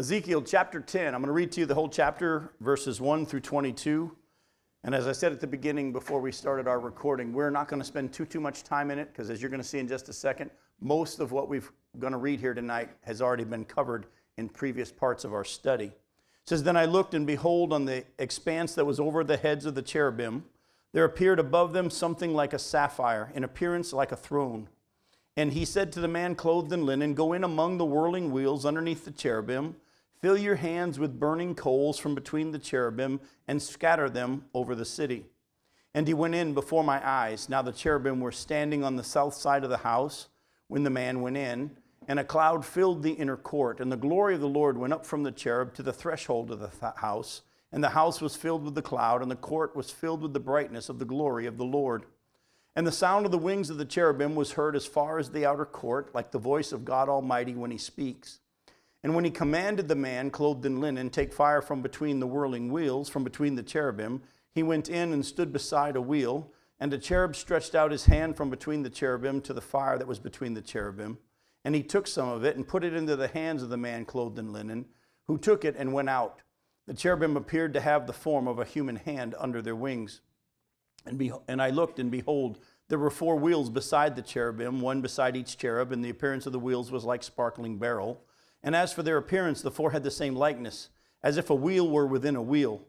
Ezekiel chapter 10. I'm going to read to you the whole chapter, verses 1 through 22. And as I said at the beginning before we started our recording, we're not going to spend too, too much time in it because as you're going to see in just a second, most of what we're going to read here tonight has already been covered in previous parts of our study. It says, Then I looked, and behold, on the expanse that was over the heads of the cherubim, there appeared above them something like a sapphire, in appearance like a throne. And he said to the man clothed in linen, Go in among the whirling wheels underneath the cherubim Fill your hands with burning coals from between the cherubim and scatter them over the city. And he went in before my eyes. Now the cherubim were standing on the south side of the house when the man went in, and a cloud filled the inner court. And the glory of the Lord went up from the cherub to the threshold of the th- house. And the house was filled with the cloud, and the court was filled with the brightness of the glory of the Lord. And the sound of the wings of the cherubim was heard as far as the outer court, like the voice of God Almighty when he speaks. And when he commanded the man clothed in linen, take fire from between the whirling wheels, from between the cherubim, he went in and stood beside a wheel. And the cherub stretched out his hand from between the cherubim to the fire that was between the cherubim. And he took some of it and put it into the hands of the man clothed in linen, who took it and went out. The cherubim appeared to have the form of a human hand under their wings. And, be- and I looked, and behold, there were four wheels beside the cherubim, one beside each cherub, and the appearance of the wheels was like sparkling beryl. And as for their appearance, the four had the same likeness, as if a wheel were within a wheel.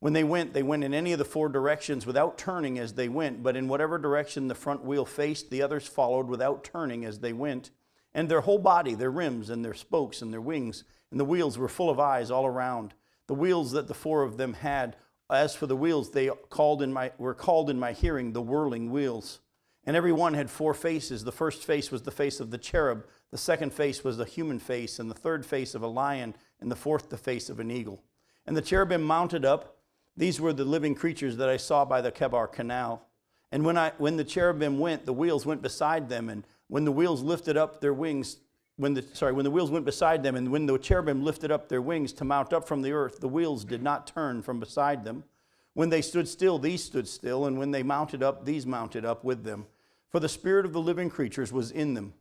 When they went, they went in any of the four directions without turning as they went, but in whatever direction the front wheel faced, the others followed without turning as they went. And their whole body, their rims and their spokes and their wings, and the wheels were full of eyes all around. The wheels that the four of them had, as for the wheels, they called in my, were called in my hearing the whirling wheels. And every one had four faces. The first face was the face of the cherub. The second face was the human face, and the third face of a lion, and the fourth the face of an eagle. And the cherubim mounted up. These were the living creatures that I saw by the Chebar Canal. And when, I, when the cherubim went, the wheels went beside them. And when the wheels lifted up their wings, when the, sorry, when the wheels went beside them, and when the cherubim lifted up their wings to mount up from the earth, the wheels did not turn from beside them. When they stood still, these stood still, and when they mounted up, these mounted up with them. For the spirit of the living creatures was in them.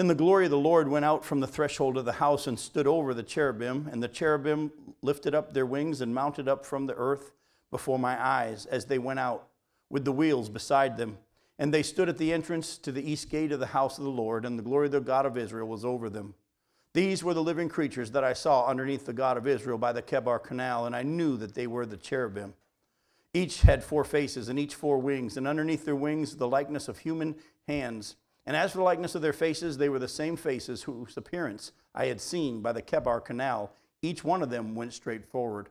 Then the glory of the Lord went out from the threshold of the house and stood over the cherubim, and the cherubim lifted up their wings and mounted up from the earth before my eyes as they went out, with the wheels beside them. And they stood at the entrance to the east gate of the house of the Lord, and the glory of the God of Israel was over them. These were the living creatures that I saw underneath the God of Israel by the Chebar Canal, and I knew that they were the cherubim. Each had four faces and each four wings, and underneath their wings the likeness of human hands. And as for the likeness of their faces, they were the same faces whose appearance I had seen by the Chebar Canal. Each one of them went straight forward.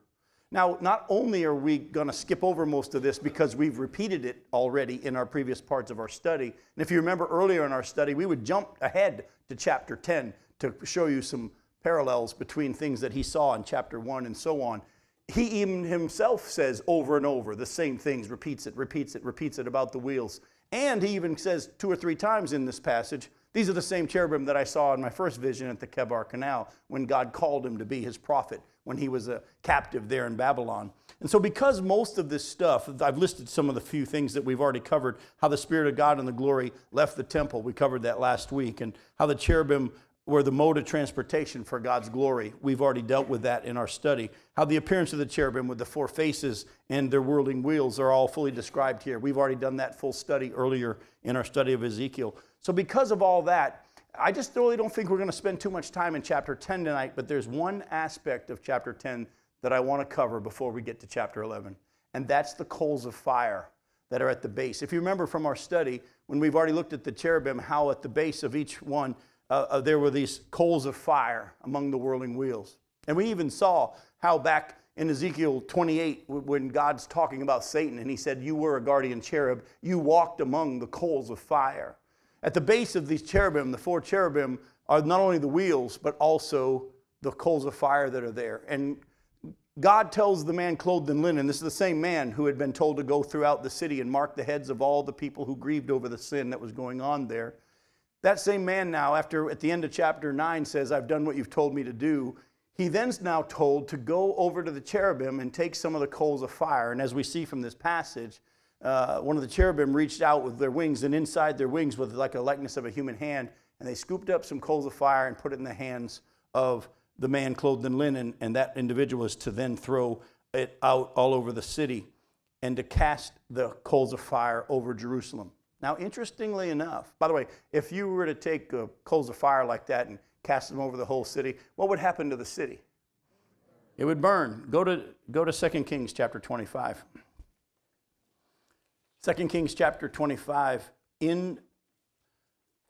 Now, not only are we going to skip over most of this because we've repeated it already in our previous parts of our study. And if you remember earlier in our study, we would jump ahead to chapter 10 to show you some parallels between things that he saw in chapter 1 and so on. He even himself says over and over the same things, repeats it, repeats it, repeats it about the wheels. And he even says two or three times in this passage, these are the same cherubim that I saw in my first vision at the Chebar Canal when God called him to be his prophet when he was a captive there in Babylon. And so, because most of this stuff, I've listed some of the few things that we've already covered how the Spirit of God and the glory left the temple. We covered that last week. And how the cherubim were the mode of transportation for God's glory. We've already dealt with that in our study. How the appearance of the cherubim with the four faces and their whirling wheels are all fully described here. We've already done that full study earlier in our study of Ezekiel. So, because of all that, I just really don't think we're going to spend too much time in chapter 10 tonight, but there's one aspect of chapter 10 that I want to cover before we get to chapter 11, and that's the coals of fire that are at the base. If you remember from our study, when we've already looked at the cherubim, how at the base of each one uh, uh, there were these coals of fire among the whirling wheels. And we even saw how back in Ezekiel 28, when God's talking about Satan, and he said, You were a guardian cherub, you walked among the coals of fire. At the base of these cherubim, the four cherubim, are not only the wheels, but also the coals of fire that are there. And God tells the man clothed in linen, this is the same man who had been told to go throughout the city and mark the heads of all the people who grieved over the sin that was going on there. That same man now, after at the end of chapter 9 says, I've done what you've told me to do, he then's now told to go over to the cherubim and take some of the coals of fire. And as we see from this passage, uh, one of the cherubim reached out with their wings, and inside their wings was like a likeness of a human hand, and they scooped up some coals of fire and put it in the hands of the man clothed in linen, and that individual was to then throw it out all over the city and to cast the coals of fire over Jerusalem. Now, interestingly enough, by the way, if you were to take uh, coals of fire like that and cast them over the whole city, what would happen to the city? It would burn. Go to, go to 2 Kings chapter 25. 2 Kings chapter 25. In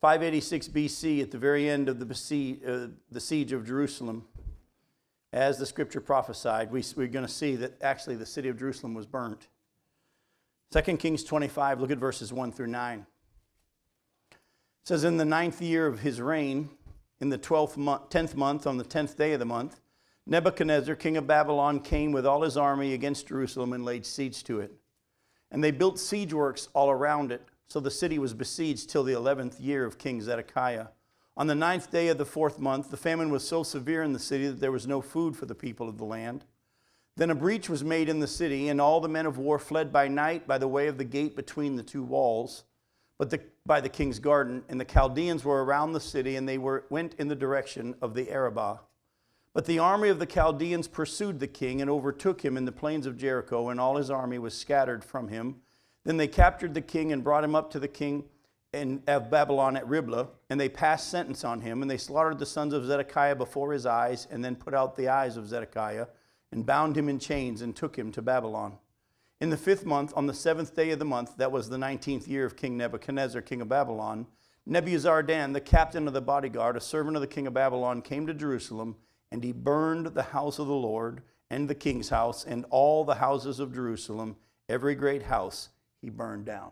586 BC, at the very end of the, uh, the siege of Jerusalem, as the scripture prophesied, we, we're going to see that actually the city of Jerusalem was burnt. 2 Kings 25, look at verses 1 through 9. It says, In the ninth year of his reign, in the twelfth month, tenth month, on the tenth day of the month, Nebuchadnezzar, king of Babylon, came with all his army against Jerusalem and laid siege to it. And they built siege works all around it so the city was besieged till the eleventh year of King Zedekiah. On the ninth day of the fourth month, the famine was so severe in the city that there was no food for the people of the land. Then a breach was made in the city, and all the men of war fled by night by the way of the gate between the two walls, but the, by the king's garden. And the Chaldeans were around the city, and they were, went in the direction of the Arabah. But the army of the Chaldeans pursued the king and overtook him in the plains of Jericho, and all his army was scattered from him. Then they captured the king and brought him up to the king in, of Babylon at Riblah, and they passed sentence on him, and they slaughtered the sons of Zedekiah before his eyes, and then put out the eyes of Zedekiah, and bound him in chains, and took him to Babylon. In the fifth month, on the seventh day of the month, that was the nineteenth year of King Nebuchadnezzar, king of Babylon, Nebuzaradan, the captain of the bodyguard, a servant of the king of Babylon, came to Jerusalem, and he burned the house of the Lord, and the king's house, and all the houses of Jerusalem, every great house he burned down.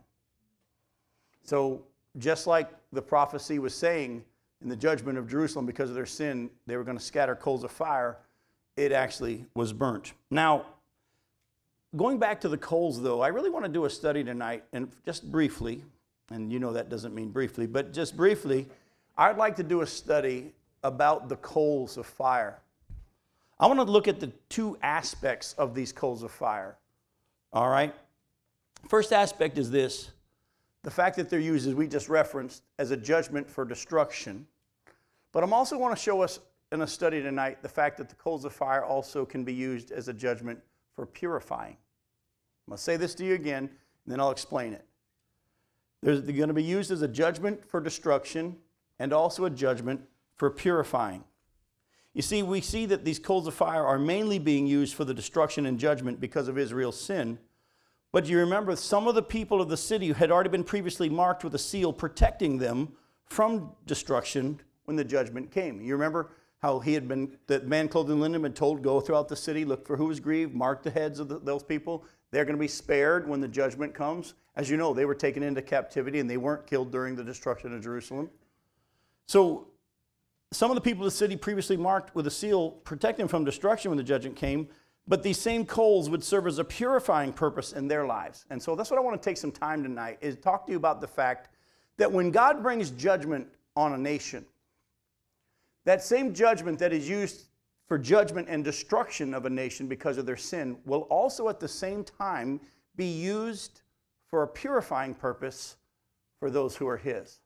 So, just like the prophecy was saying in the judgment of Jerusalem because of their sin, they were going to scatter coals of fire, it actually was burnt. Now, going back to the coals, though, I really want to do a study tonight, and just briefly, and you know that doesn't mean briefly, but just briefly, I'd like to do a study about the coals of fire. I want to look at the two aspects of these coals of fire. All right? First aspect is this the fact that they're used, as we just referenced, as a judgment for destruction. But I'm also want to show us in a study tonight the fact that the coals of fire also can be used as a judgment for purifying. I'm going to say this to you again, and then I'll explain it. They're going to be used as a judgment for destruction and also a judgment for purifying. You see, we see that these coals of fire are mainly being used for the destruction and judgment because of Israel's sin. But you remember, some of the people of the city had already been previously marked with a seal protecting them from destruction when the judgment came. You remember how he had been, the man clothed in linen had been told, go throughout the city, look for who was grieved, mark the heads of the, those people. They're going to be spared when the judgment comes. As you know, they were taken into captivity and they weren't killed during the destruction of Jerusalem. So some of the people of the city previously marked with a seal protecting them from destruction when the judgment came but these same coals would serve as a purifying purpose in their lives. And so that's what I want to take some time tonight is talk to you about the fact that when God brings judgment on a nation, that same judgment that is used for judgment and destruction of a nation because of their sin will also at the same time be used for a purifying purpose for those who are his.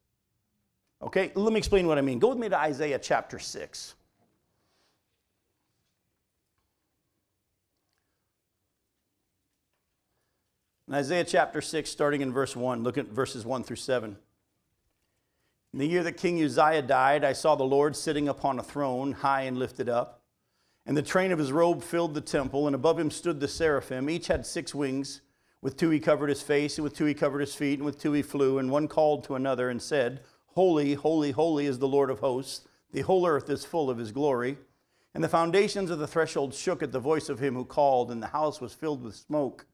Okay, let me explain what I mean. Go with me to Isaiah chapter 6. In Isaiah chapter 6, starting in verse 1, look at verses 1 through 7. In the year that King Uzziah died, I saw the Lord sitting upon a throne, high and lifted up. And the train of his robe filled the temple, and above him stood the seraphim. Each had six wings. With two he covered his face, and with two he covered his feet, and with two he flew. And one called to another and said, Holy, holy, holy is the Lord of hosts. The whole earth is full of his glory. And the foundations of the threshold shook at the voice of him who called, and the house was filled with smoke.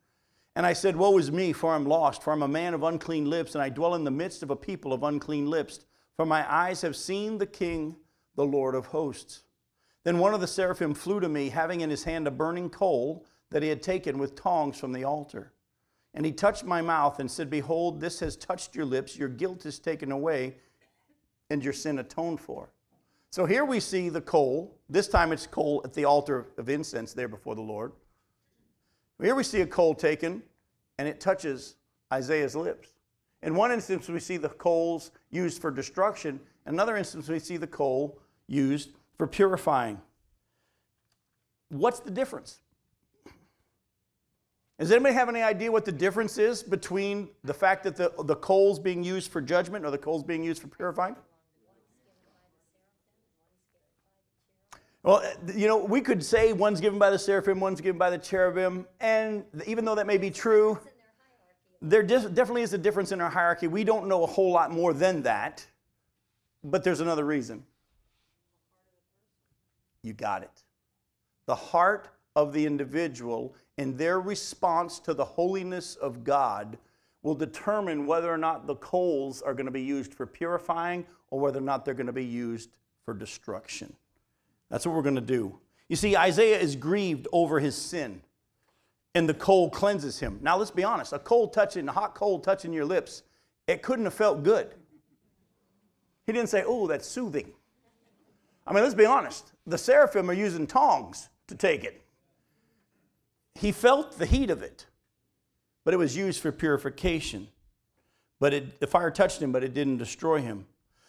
And I said, Woe is me, for I'm lost, for I'm a man of unclean lips, and I dwell in the midst of a people of unclean lips. For my eyes have seen the King, the Lord of hosts. Then one of the seraphim flew to me, having in his hand a burning coal that he had taken with tongs from the altar. And he touched my mouth and said, Behold, this has touched your lips, your guilt is taken away, and your sin atoned for. So here we see the coal. This time it's coal at the altar of incense there before the Lord. Here we see a coal taken and it touches Isaiah's lips. In one instance, we see the coals used for destruction. In another instance, we see the coal used for purifying. what's the difference? Does anybody have any idea what the difference is between the fact that the, the coals being used for judgment or the coals being used for purifying? Well, you know, we could say one's given by the seraphim, one's given by the cherubim, and even though that may be true, there definitely is a difference in our hierarchy. We don't know a whole lot more than that, but there's another reason. You got it. The heart of the individual and their response to the holiness of God will determine whether or not the coals are going to be used for purifying or whether or not they're going to be used for destruction. That's what we're going to do. You see, Isaiah is grieved over his sin, and the coal cleanses him. Now, let's be honest a coal touching, a hot coal touching your lips, it couldn't have felt good. He didn't say, oh, that's soothing. I mean, let's be honest. The seraphim are using tongs to take it. He felt the heat of it, but it was used for purification. But it, the fire touched him, but it didn't destroy him.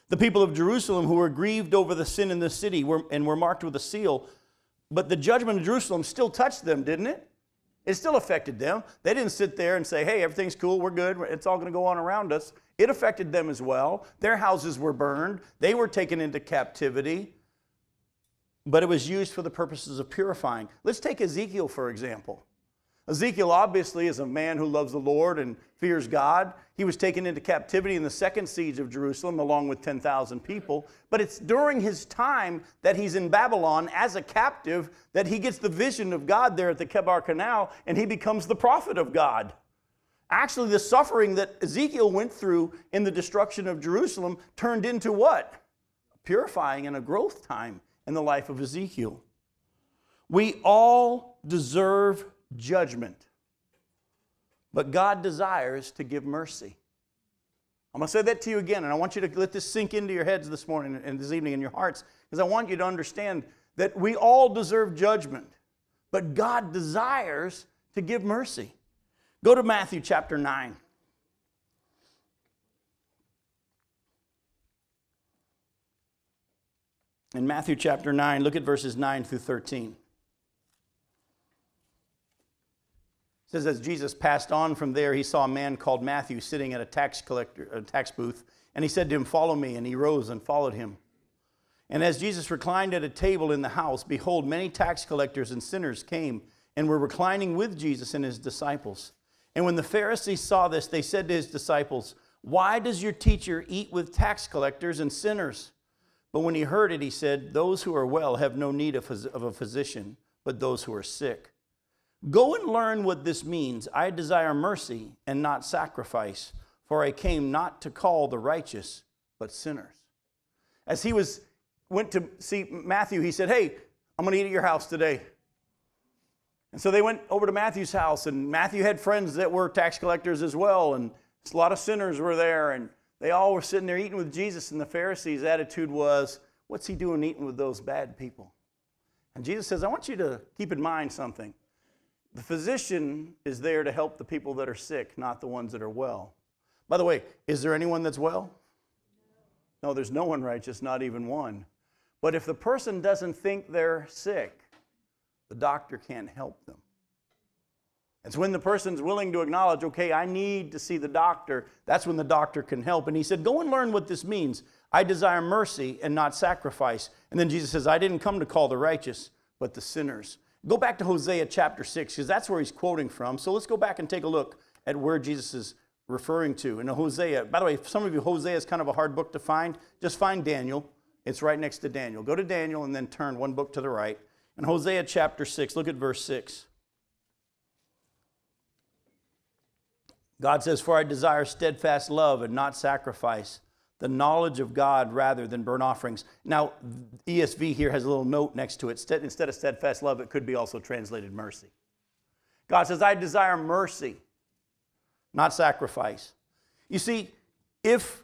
The people of Jerusalem who were grieved over the sin in the city were, and were marked with a seal, but the judgment of Jerusalem still touched them, didn't it? It still affected them. They didn't sit there and say, hey, everything's cool, we're good, it's all going to go on around us. It affected them as well. Their houses were burned, they were taken into captivity but it was used for the purposes of purifying. Let's take Ezekiel, for example. Ezekiel obviously is a man who loves the Lord and fears God. He was taken into captivity in the second siege of Jerusalem along with 10,000 people. But it's during his time that he's in Babylon as a captive that he gets the vision of God there at the Chebar Canal and he becomes the prophet of God. Actually, the suffering that Ezekiel went through in the destruction of Jerusalem turned into what? Purifying and a growth time in the life of Ezekiel. We all deserve judgment, but God desires to give mercy. I'm going to say that to you again, and I want you to let this sink into your heads this morning and this evening in your hearts, because I want you to understand that we all deserve judgment, but God desires to give mercy. Go to Matthew chapter 9. In Matthew chapter 9, look at verses 9 through 13. It says, As Jesus passed on from there, he saw a man called Matthew sitting at a tax collector, a tax booth, and he said to him, Follow me. And he rose and followed him. And as Jesus reclined at a table in the house, behold, many tax collectors and sinners came and were reclining with Jesus and his disciples. And when the Pharisees saw this, they said to his disciples, Why does your teacher eat with tax collectors and sinners? But when he heard it, he said, Those who are well have no need of a physician, but those who are sick. Go and learn what this means. I desire mercy and not sacrifice, for I came not to call the righteous, but sinners. As he was went to see Matthew, he said, Hey, I'm to eat at your house today. And so they went over to Matthew's house, and Matthew had friends that were tax collectors as well, and a lot of sinners were there. And they all were sitting there eating with Jesus, and the Pharisees' attitude was, What's he doing eating with those bad people? And Jesus says, I want you to keep in mind something. The physician is there to help the people that are sick, not the ones that are well. By the way, is there anyone that's well? No, there's no one righteous, not even one. But if the person doesn't think they're sick, the doctor can't help them. It's when the person's willing to acknowledge, okay, I need to see the doctor, that's when the doctor can help. And he said, Go and learn what this means. I desire mercy and not sacrifice. And then Jesus says, I didn't come to call the righteous, but the sinners. Go back to Hosea chapter 6, because that's where he's quoting from. So let's go back and take a look at where Jesus is referring to. In Hosea, by the way, some of you, Hosea is kind of a hard book to find. Just find Daniel. It's right next to Daniel. Go to Daniel and then turn one book to the right. In Hosea chapter 6, look at verse 6. God says, For I desire steadfast love and not sacrifice, the knowledge of God rather than burnt offerings. Now, ESV here has a little note next to it. Instead of steadfast love, it could be also translated mercy. God says, I desire mercy, not sacrifice. You see, if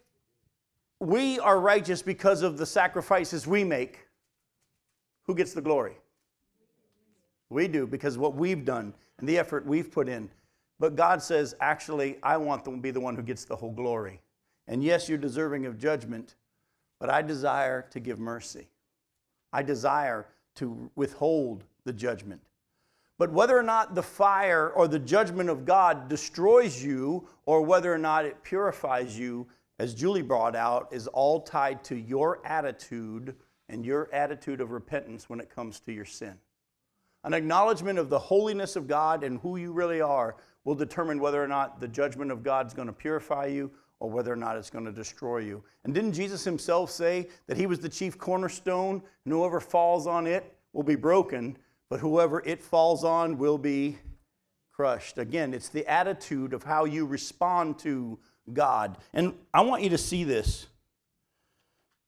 we are righteous because of the sacrifices we make, who gets the glory? We do, because what we've done and the effort we've put in. But God says, actually, I want to be the one who gets the whole glory. And yes, you're deserving of judgment, but I desire to give mercy. I desire to withhold the judgment. But whether or not the fire or the judgment of God destroys you or whether or not it purifies you, as Julie brought out, is all tied to your attitude and your attitude of repentance when it comes to your sin. An acknowledgement of the holiness of God and who you really are will determine whether or not the judgment of God is going to purify you or whether or not it's going to destroy you. And didn't Jesus himself say that he was the chief cornerstone and whoever falls on it will be broken, but whoever it falls on will be crushed? Again, it's the attitude of how you respond to God. And I want you to see this.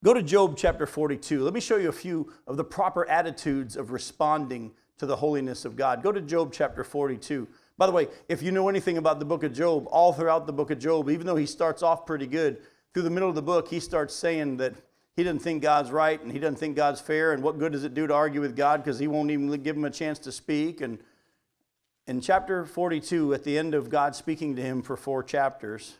Go to Job chapter 42. Let me show you a few of the proper attitudes of responding to the holiness of God. Go to Job chapter 42. By the way, if you know anything about the book of Job, all throughout the book of Job, even though he starts off pretty good, through the middle of the book, he starts saying that he doesn't think God's right and he doesn't think God's fair, and what good does it do to argue with God because he won't even give him a chance to speak. And in chapter 42, at the end of God speaking to him for four chapters,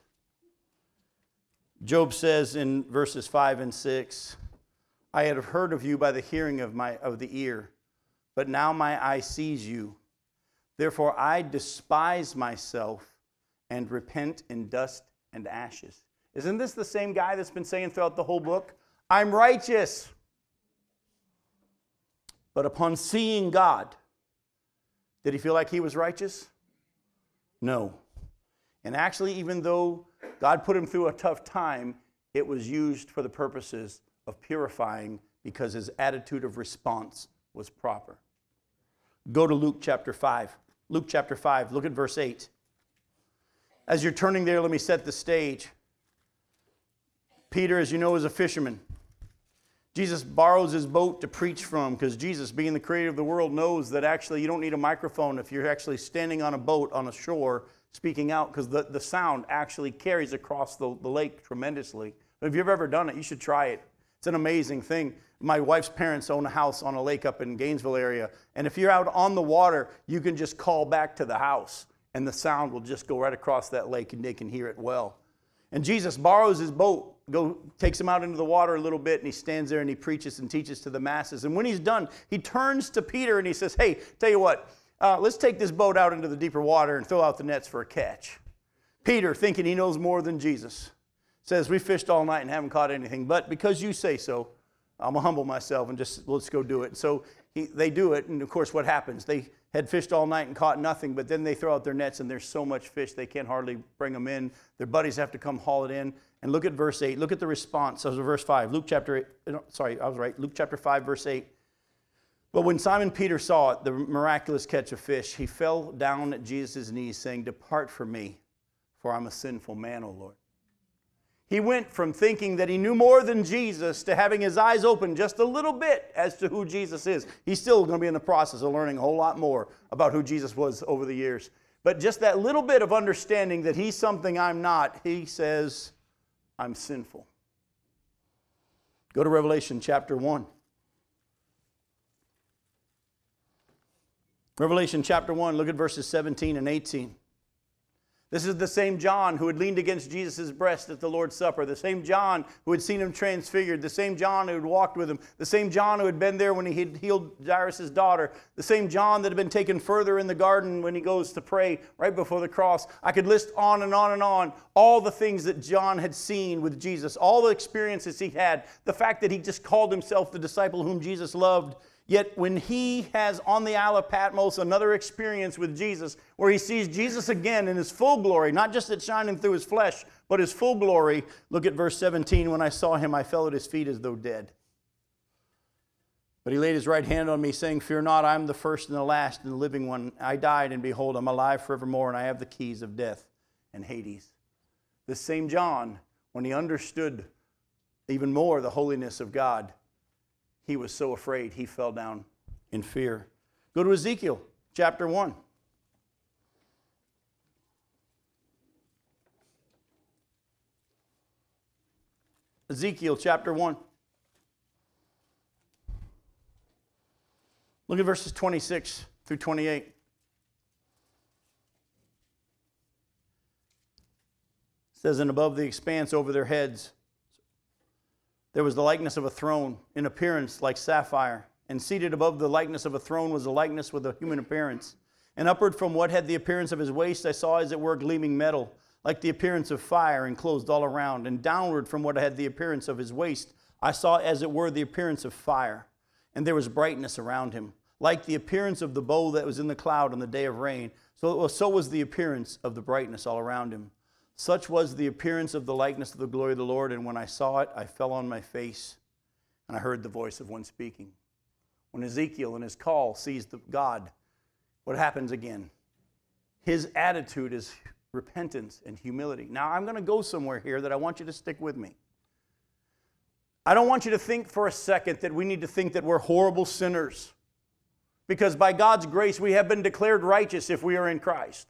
Job says in verses 5 and 6, I had heard of you by the hearing of, my, of the ear, but now my eye sees you. Therefore I despise myself and repent in dust and ashes. Isn't this the same guy that's been saying throughout the whole book? I'm righteous. But upon seeing God, did he feel like he was righteous? No. And actually, even though God put him through a tough time, it was used for the purposes of purifying because his attitude of response was proper. Go to Luke chapter 5. Luke chapter 5, look at verse 8. As you're turning there, let me set the stage. Peter, as you know, is a fisherman. Jesus borrows his boat to preach from because Jesus, being the creator of the world, knows that actually you don't need a microphone if you're actually standing on a boat on a shore speaking out because the, the sound actually carries across the, the lake tremendously. If you've ever done it, you should try it. It's an amazing thing. My wife's parents own a house on a lake up in Gainesville area, and if you're out on the water, you can just call back to the house, and the sound will just go right across that lake, and they can hear it well. And Jesus borrows his boat, go takes him out into the water a little bit, and he stands there and he preaches and teaches to the masses. And when he's done, he turns to Peter and he says, "Hey, tell you what, uh, let's take this boat out into the deeper water and throw out the nets for a catch." Peter, thinking he knows more than Jesus, says, "We fished all night and haven't caught anything, but because you say so, I'm gonna humble myself and just let's go do it." So he, they do it, and of course, what happens? They had fished all night and caught nothing, but then they throw out their nets and there's so much fish they can't hardly bring them in. Their buddies have to come haul it in. And look at verse 8. Look at the response. So verse 5. Luke chapter 8. Sorry, I was right. Luke chapter 5, verse 8. But when Simon Peter saw it, the miraculous catch of fish, he fell down at Jesus' knees, saying, Depart from me, for I'm a sinful man, O Lord. He went from thinking that he knew more than Jesus to having his eyes open just a little bit as to who Jesus is. He's still going to be in the process of learning a whole lot more about who Jesus was over the years. But just that little bit of understanding that he's something I'm not, he says, I'm sinful. Go to Revelation chapter 1. Revelation chapter 1, look at verses 17 and 18. This is the same John who had leaned against Jesus' breast at the Lord's Supper, the same John who had seen him transfigured, the same John who had walked with him, the same John who had been there when he had healed Jairus' daughter, the same John that had been taken further in the garden when he goes to pray right before the cross. I could list on and on and on all the things that John had seen with Jesus, all the experiences he had, the fact that he just called himself the disciple whom Jesus loved. Yet, when he has on the Isle of Patmos another experience with Jesus, where he sees Jesus again in his full glory, not just it shining through his flesh, but his full glory, look at verse 17. When I saw him, I fell at his feet as though dead. But he laid his right hand on me, saying, Fear not, I am the first and the last and the living one. I died, and behold, I'm alive forevermore, and I have the keys of death and Hades. This same John, when he understood even more the holiness of God, he was so afraid he fell down in fear. Go to Ezekiel chapter 1. Ezekiel chapter 1. Look at verses 26 through 28. It says, And above the expanse over their heads there was the likeness of a throne, in appearance like sapphire, and seated above the likeness of a throne was a likeness with a human appearance. And upward from what had the appearance of his waist, I saw as it were gleaming metal, like the appearance of fire, enclosed all around. And downward from what had the appearance of his waist, I saw as it were the appearance of fire. And there was brightness around him, like the appearance of the bow that was in the cloud on the day of rain. So, so was the appearance of the brightness all around him. Such was the appearance of the likeness of the glory of the Lord. And when I saw it, I fell on my face, and I heard the voice of one speaking. When Ezekiel in his call sees the God, what happens again? His attitude is repentance and humility. Now, I'm going to go somewhere here that I want you to stick with me. I don't want you to think for a second that we need to think that we're horrible sinners. Because by God's grace, we have been declared righteous if we are in Christ.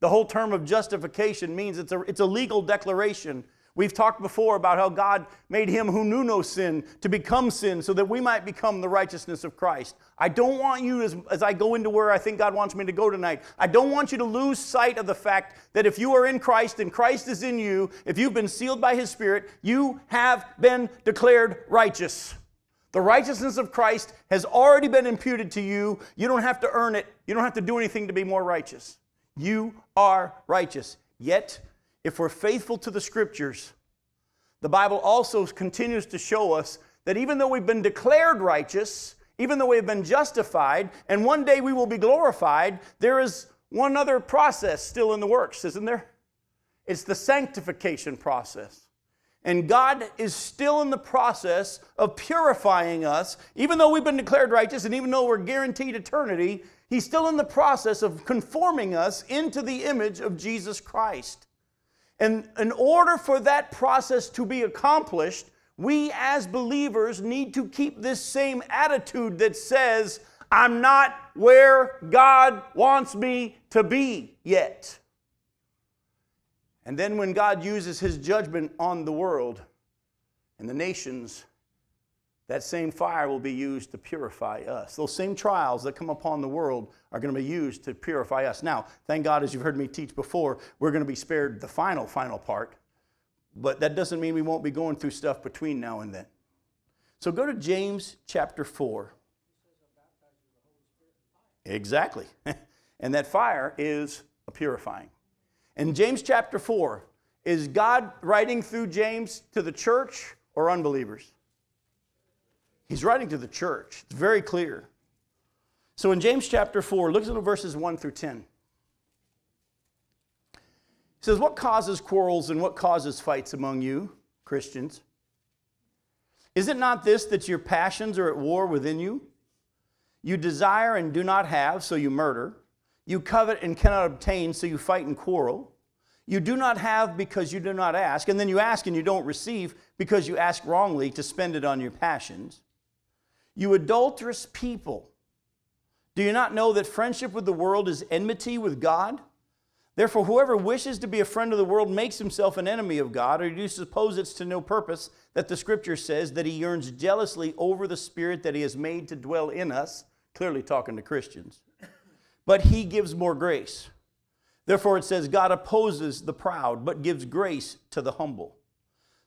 The whole term of justification means it's a, it's a legal declaration. We've talked before about how God made him who knew no sin to become sin so that we might become the righteousness of Christ. I don't want you, as, as I go into where I think God wants me to go tonight, I don't want you to lose sight of the fact that if you are in Christ and Christ is in you, if you've been sealed by his Spirit, you have been declared righteous. The righteousness of Christ has already been imputed to you. You don't have to earn it, you don't have to do anything to be more righteous. You are righteous. Yet, if we're faithful to the scriptures, the Bible also continues to show us that even though we've been declared righteous, even though we've been justified, and one day we will be glorified, there is one other process still in the works, isn't there? It's the sanctification process. And God is still in the process of purifying us. Even though we've been declared righteous and even though we're guaranteed eternity, He's still in the process of conforming us into the image of Jesus Christ. And in order for that process to be accomplished, we as believers need to keep this same attitude that says, I'm not where God wants me to be yet. And then when God uses his judgment on the world and the nations, that same fire will be used to purify us. Those same trials that come upon the world are going to be used to purify us. Now, thank God, as you've heard me teach before, we're going to be spared the final, final part. But that doesn't mean we won't be going through stuff between now and then. So go to James chapter 4. Exactly. and that fire is a purifying. In James chapter 4, is God writing through James to the church or unbelievers? He's writing to the church. It's very clear. So in James chapter 4, look at verses 1 through 10. He says, What causes quarrels and what causes fights among you, Christians? Is it not this that your passions are at war within you? You desire and do not have, so you murder. You covet and cannot obtain, so you fight and quarrel. You do not have because you do not ask, and then you ask and you don't receive because you ask wrongly to spend it on your passions. You adulterous people, do you not know that friendship with the world is enmity with God? Therefore, whoever wishes to be a friend of the world makes himself an enemy of God, or do you suppose it's to no purpose that the scripture says that he yearns jealously over the spirit that he has made to dwell in us? Clearly talking to Christians. But he gives more grace. Therefore, it says, God opposes the proud, but gives grace to the humble.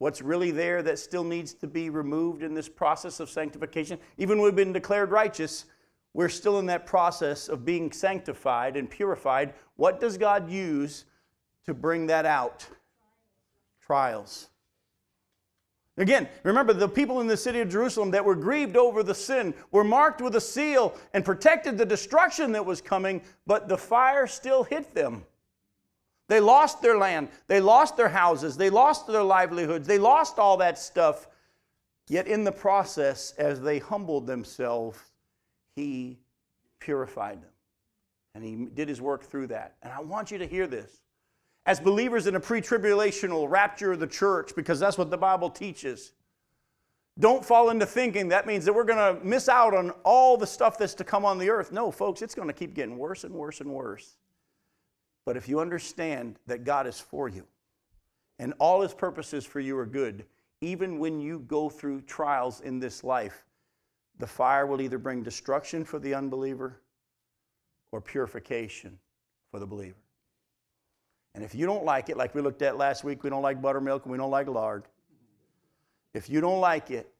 what's really there that still needs to be removed in this process of sanctification. Even when we've been declared righteous, we're still in that process of being sanctified and purified. What does God use to bring that out? Trials. Again, remember the people in the city of Jerusalem that were grieved over the sin were marked with a seal and protected the destruction that was coming, but the fire still hit them. They lost their land. They lost their houses. They lost their livelihoods. They lost all that stuff. Yet, in the process, as they humbled themselves, He purified them. And He did His work through that. And I want you to hear this. As believers in a pre tribulational rapture of the church, because that's what the Bible teaches, don't fall into thinking that means that we're going to miss out on all the stuff that's to come on the earth. No, folks, it's going to keep getting worse and worse and worse. But if you understand that God is for you and all his purposes for you are good, even when you go through trials in this life, the fire will either bring destruction for the unbeliever or purification for the believer. And if you don't like it, like we looked at last week, we don't like buttermilk and we don't like lard. If you don't like it,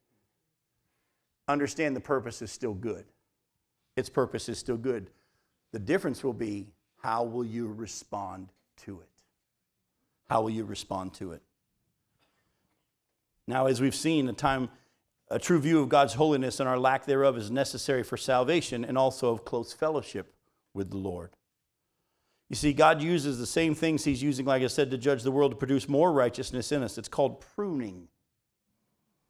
understand the purpose is still good. Its purpose is still good. The difference will be how will you respond to it? How will you respond to it? Now, as we've seen, a time a true view of God's holiness and our lack thereof is necessary for salvation and also of close fellowship with the Lord. You see, God uses the same things He's using, like I said, to judge the world to produce more righteousness in us. It's called pruning.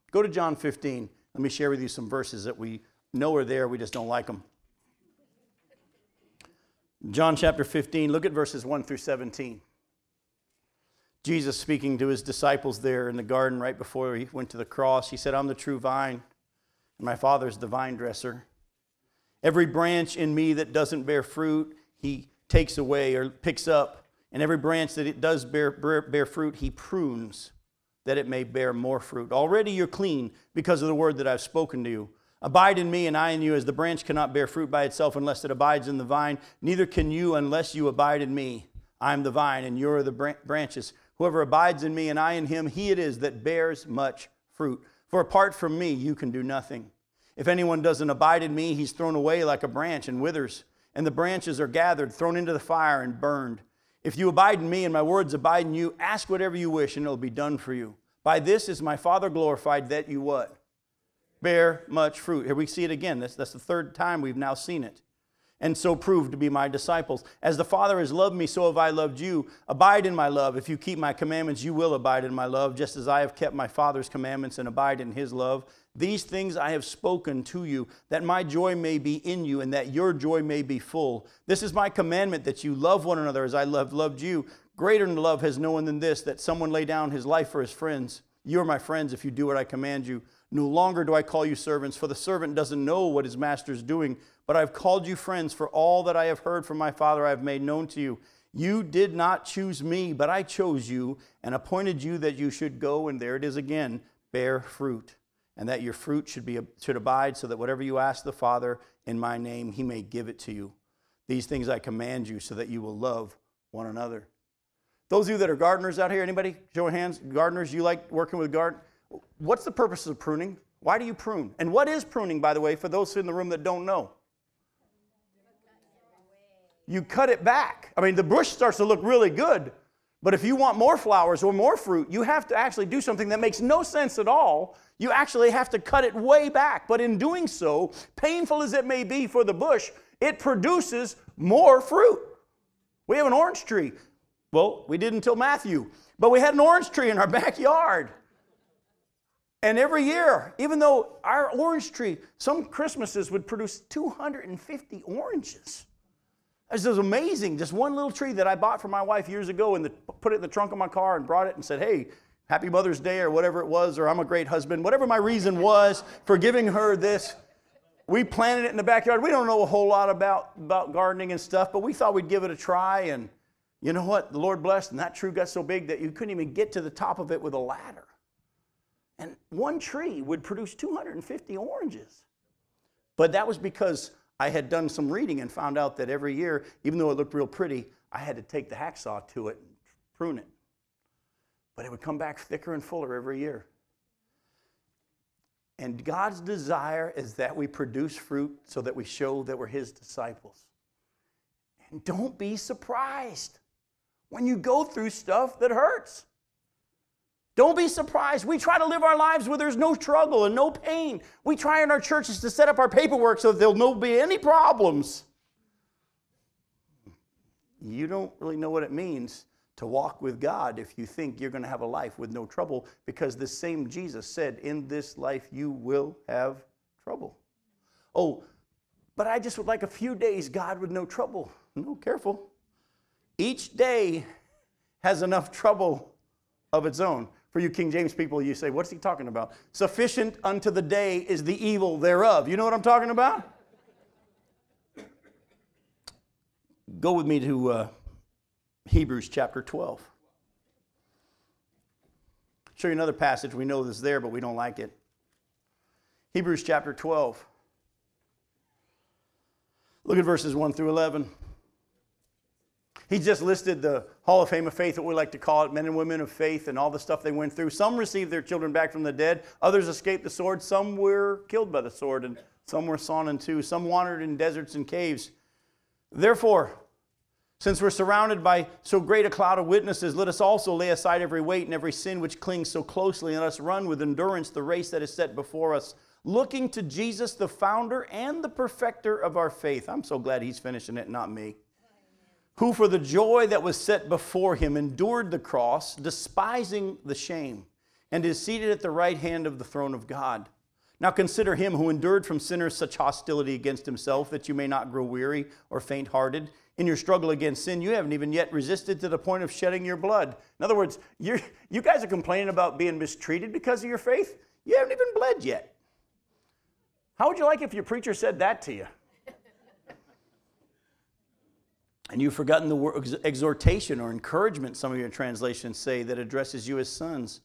Go to John 15. Let me share with you some verses that we know are there, we just don't like them. John chapter 15, look at verses 1 through 17. Jesus speaking to his disciples there in the garden right before he went to the cross, he said, I'm the true vine, and my Father's the vine dresser. Every branch in me that doesn't bear fruit, he takes away or picks up. And every branch that it does bear, bear, bear fruit, he prunes that it may bear more fruit. Already you're clean because of the word that I've spoken to you. Abide in me and I in you, as the branch cannot bear fruit by itself unless it abides in the vine, neither can you unless you abide in me. I am the vine, and you are the branches. Whoever abides in me and I in him, he it is that bears much fruit. For apart from me, you can do nothing. If anyone doesn't abide in me, he's thrown away like a branch and withers, and the branches are gathered, thrown into the fire, and burned. If you abide in me and my words abide in you, ask whatever you wish, and it'll be done for you. By this is my Father glorified that you what? Bear much fruit. Here we see it again. That's, that's the third time we've now seen it. And so prove to be my disciples. As the Father has loved me, so have I loved you. Abide in my love. If you keep my commandments, you will abide in my love, just as I have kept my Father's commandments and abide in his love. These things I have spoken to you, that my joy may be in you and that your joy may be full. This is my commandment that you love one another as I have loved you. Greater love has no one than this, that someone lay down his life for his friends. You are my friends if you do what I command you. No longer do I call you servants, for the servant doesn't know what his master is doing, but I've called you friends, for all that I have heard from my Father I have made known to you. You did not choose me, but I chose you and appointed you that you should go, and there it is again, bear fruit, and that your fruit should, be, should abide, so that whatever you ask the Father in my name, he may give it to you. These things I command you, so that you will love one another. Those of you that are gardeners out here, anybody? Show of hands. Gardeners, you like working with garden? What's the purpose of pruning? Why do you prune? And what is pruning, by the way, for those in the room that don't know? You cut it back. I mean, the bush starts to look really good, but if you want more flowers or more fruit, you have to actually do something that makes no sense at all. You actually have to cut it way back. But in doing so, painful as it may be for the bush, it produces more fruit. We have an orange tree. Well, we did until Matthew. But we had an orange tree in our backyard. And every year, even though our orange tree, some Christmases would produce 250 oranges. This is amazing. Just one little tree that I bought for my wife years ago and the, put it in the trunk of my car and brought it and said, hey, happy Mother's Day or whatever it was, or I'm a great husband, whatever my reason was for giving her this. We planted it in the backyard. We don't know a whole lot about, about gardening and stuff, but we thought we'd give it a try. And you know what? The Lord blessed, and that tree got so big that you couldn't even get to the top of it with a ladder. And one tree would produce 250 oranges. But that was because I had done some reading and found out that every year, even though it looked real pretty, I had to take the hacksaw to it and prune it. But it would come back thicker and fuller every year. And God's desire is that we produce fruit so that we show that we're His disciples. And don't be surprised when you go through stuff that hurts. Don't be surprised. We try to live our lives where there's no struggle and no pain. We try in our churches to set up our paperwork so that there'll no be any problems. You don't really know what it means to walk with God if you think you're going to have a life with no trouble because the same Jesus said, In this life you will have trouble. Oh, but I just would like a few days, God, with no trouble. No, careful. Each day has enough trouble of its own. For you King James people, you say, what's he talking about? Sufficient unto the day is the evil thereof. You know what I'm talking about? Go with me to uh, Hebrews chapter 12. show you another passage. We know this is there, but we don't like it. Hebrews chapter 12. Look at verses 1 through 11. He just listed the Hall of Fame of Faith, what we like to call it, men and women of faith, and all the stuff they went through. Some received their children back from the dead, others escaped the sword, some were killed by the sword, and some were sawn in two, some wandered in deserts and caves. Therefore, since we're surrounded by so great a cloud of witnesses, let us also lay aside every weight and every sin which clings so closely, and let us run with endurance the race that is set before us, looking to Jesus, the founder and the perfecter of our faith. I'm so glad he's finishing it, not me who for the joy that was set before him endured the cross, despising the shame, and is seated at the right hand of the throne of God. Now consider him who endured from sinners such hostility against himself that you may not grow weary or faint hearted. In your struggle against sin, you haven't even yet resisted to the point of shedding your blood. In other words, you you guys are complaining about being mistreated because of your faith. You haven't even bled yet. How would you like if your preacher said that to you? And you've forgotten the word exhortation or encouragement, some of your translations say, that addresses you as sons.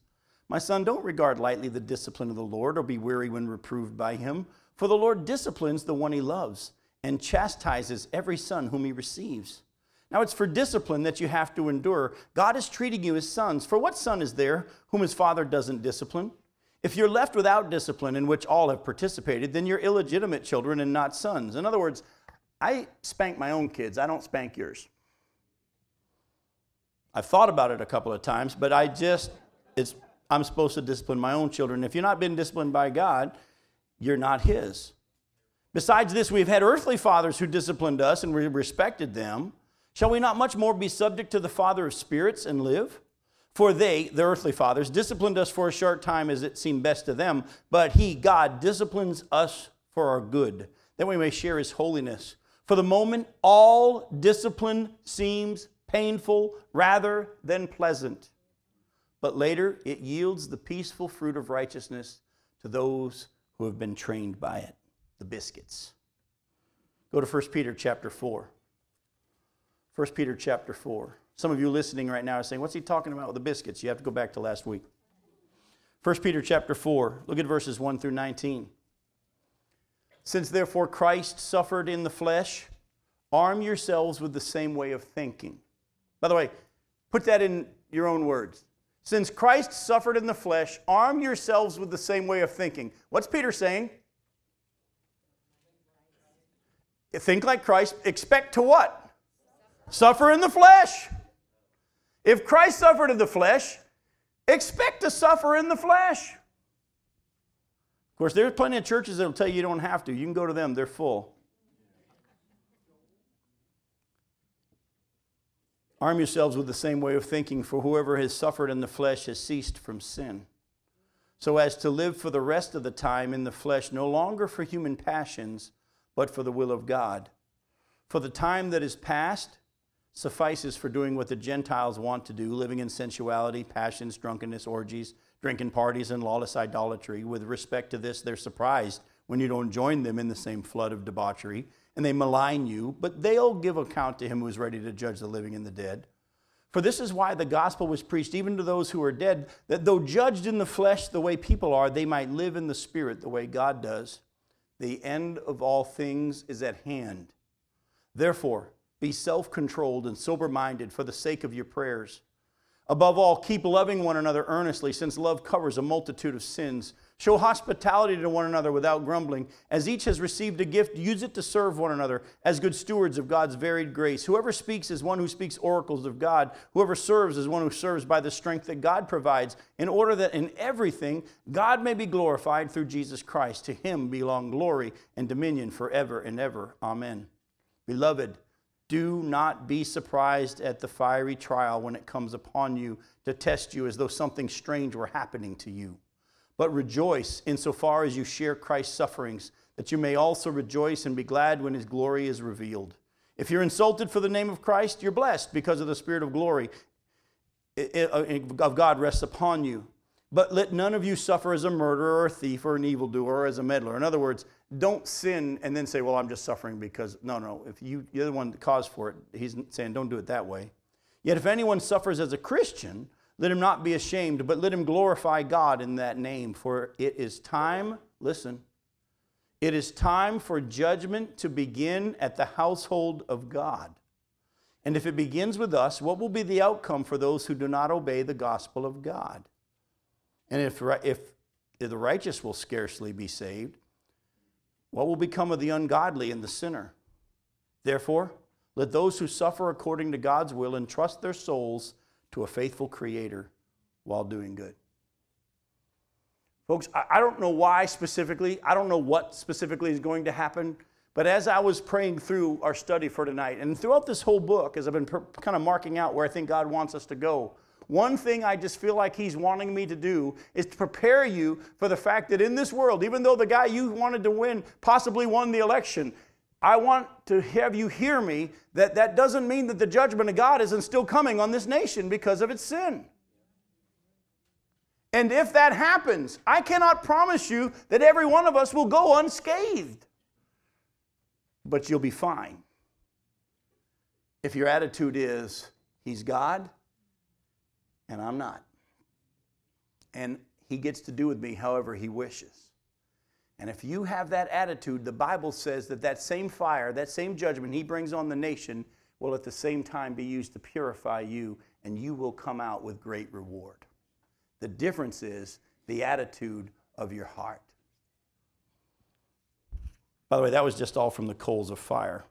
My son, don't regard lightly the discipline of the Lord or be weary when reproved by him, for the Lord disciplines the one he loves and chastises every son whom he receives. Now, it's for discipline that you have to endure. God is treating you as sons. For what son is there whom his father doesn't discipline? If you're left without discipline, in which all have participated, then you're illegitimate children and not sons. In other words, I spank my own kids, I don't spank yours. I've thought about it a couple of times, but I just, it's, I'm supposed to discipline my own children. If you're not being disciplined by God, you're not His. Besides this, we've had earthly fathers who disciplined us and we respected them. Shall we not much more be subject to the Father of spirits and live? For they, the earthly fathers, disciplined us for a short time as it seemed best to them, but He, God, disciplines us for our good, that we may share His holiness. For the moment, all discipline seems painful rather than pleasant. But later, it yields the peaceful fruit of righteousness to those who have been trained by it, the biscuits. Go to 1 Peter chapter 4. 1 Peter chapter 4. Some of you listening right now are saying, What's he talking about with the biscuits? You have to go back to last week. 1 Peter chapter 4, look at verses 1 through 19. Since therefore Christ suffered in the flesh, arm yourselves with the same way of thinking. By the way, put that in your own words. Since Christ suffered in the flesh, arm yourselves with the same way of thinking. What's Peter saying? Think like Christ. Expect to what? Suffer in the flesh. If Christ suffered in the flesh, expect to suffer in the flesh. Of course, there's plenty of churches that'll tell you you don't have to. You can go to them, they're full. Arm yourselves with the same way of thinking, for whoever has suffered in the flesh has ceased from sin, so as to live for the rest of the time in the flesh, no longer for human passions, but for the will of God. For the time that is past suffices for doing what the Gentiles want to do, living in sensuality, passions, drunkenness, orgies drinking parties and lawless idolatry. With respect to this, they're surprised when you don't join them in the same flood of debauchery, and they malign you, but they'll give account to him who is ready to judge the living and the dead. For this is why the gospel was preached even to those who are dead, that though judged in the flesh the way people are, they might live in the spirit the way God does. The end of all things is at hand. Therefore, be self controlled and sober minded for the sake of your prayers. Above all, keep loving one another earnestly, since love covers a multitude of sins. Show hospitality to one another without grumbling. As each has received a gift, use it to serve one another as good stewards of God's varied grace. Whoever speaks is one who speaks oracles of God. Whoever serves is one who serves by the strength that God provides, in order that in everything God may be glorified through Jesus Christ. To him belong glory and dominion forever and ever. Amen. Beloved, do not be surprised at the fiery trial when it comes upon you to test you as though something strange were happening to you. But rejoice insofar as you share Christ's sufferings, that you may also rejoice and be glad when his glory is revealed. If you're insulted for the name of Christ, you're blessed because of the Spirit of glory uh, of God rests upon you. But let none of you suffer as a murderer or a thief or an evildoer or as a meddler. In other words, don't sin and then say, well, I'm just suffering because, no, no. If you, you're the one that caused for it, he's saying, don't do it that way. Yet if anyone suffers as a Christian, let him not be ashamed, but let him glorify God in that name. For it is time, listen, it is time for judgment to begin at the household of God. And if it begins with us, what will be the outcome for those who do not obey the gospel of God? And if, if the righteous will scarcely be saved, what will become of the ungodly and the sinner? Therefore, let those who suffer according to God's will entrust their souls to a faithful Creator while doing good. Folks, I don't know why specifically, I don't know what specifically is going to happen, but as I was praying through our study for tonight, and throughout this whole book, as I've been kind of marking out where I think God wants us to go, one thing I just feel like He's wanting me to do is to prepare you for the fact that in this world, even though the guy you wanted to win possibly won the election, I want to have you hear me that that doesn't mean that the judgment of God isn't still coming on this nation because of its sin. And if that happens, I cannot promise you that every one of us will go unscathed but you'll be fine. If your attitude is, He's God and I'm not. And He gets to do with me however He wishes. And if you have that attitude, the Bible says that that same fire, that same judgment He brings on the nation, will at the same time be used to purify you, and you will come out with great reward. The difference is the attitude of your heart. By the way, that was just all from the coals of fire.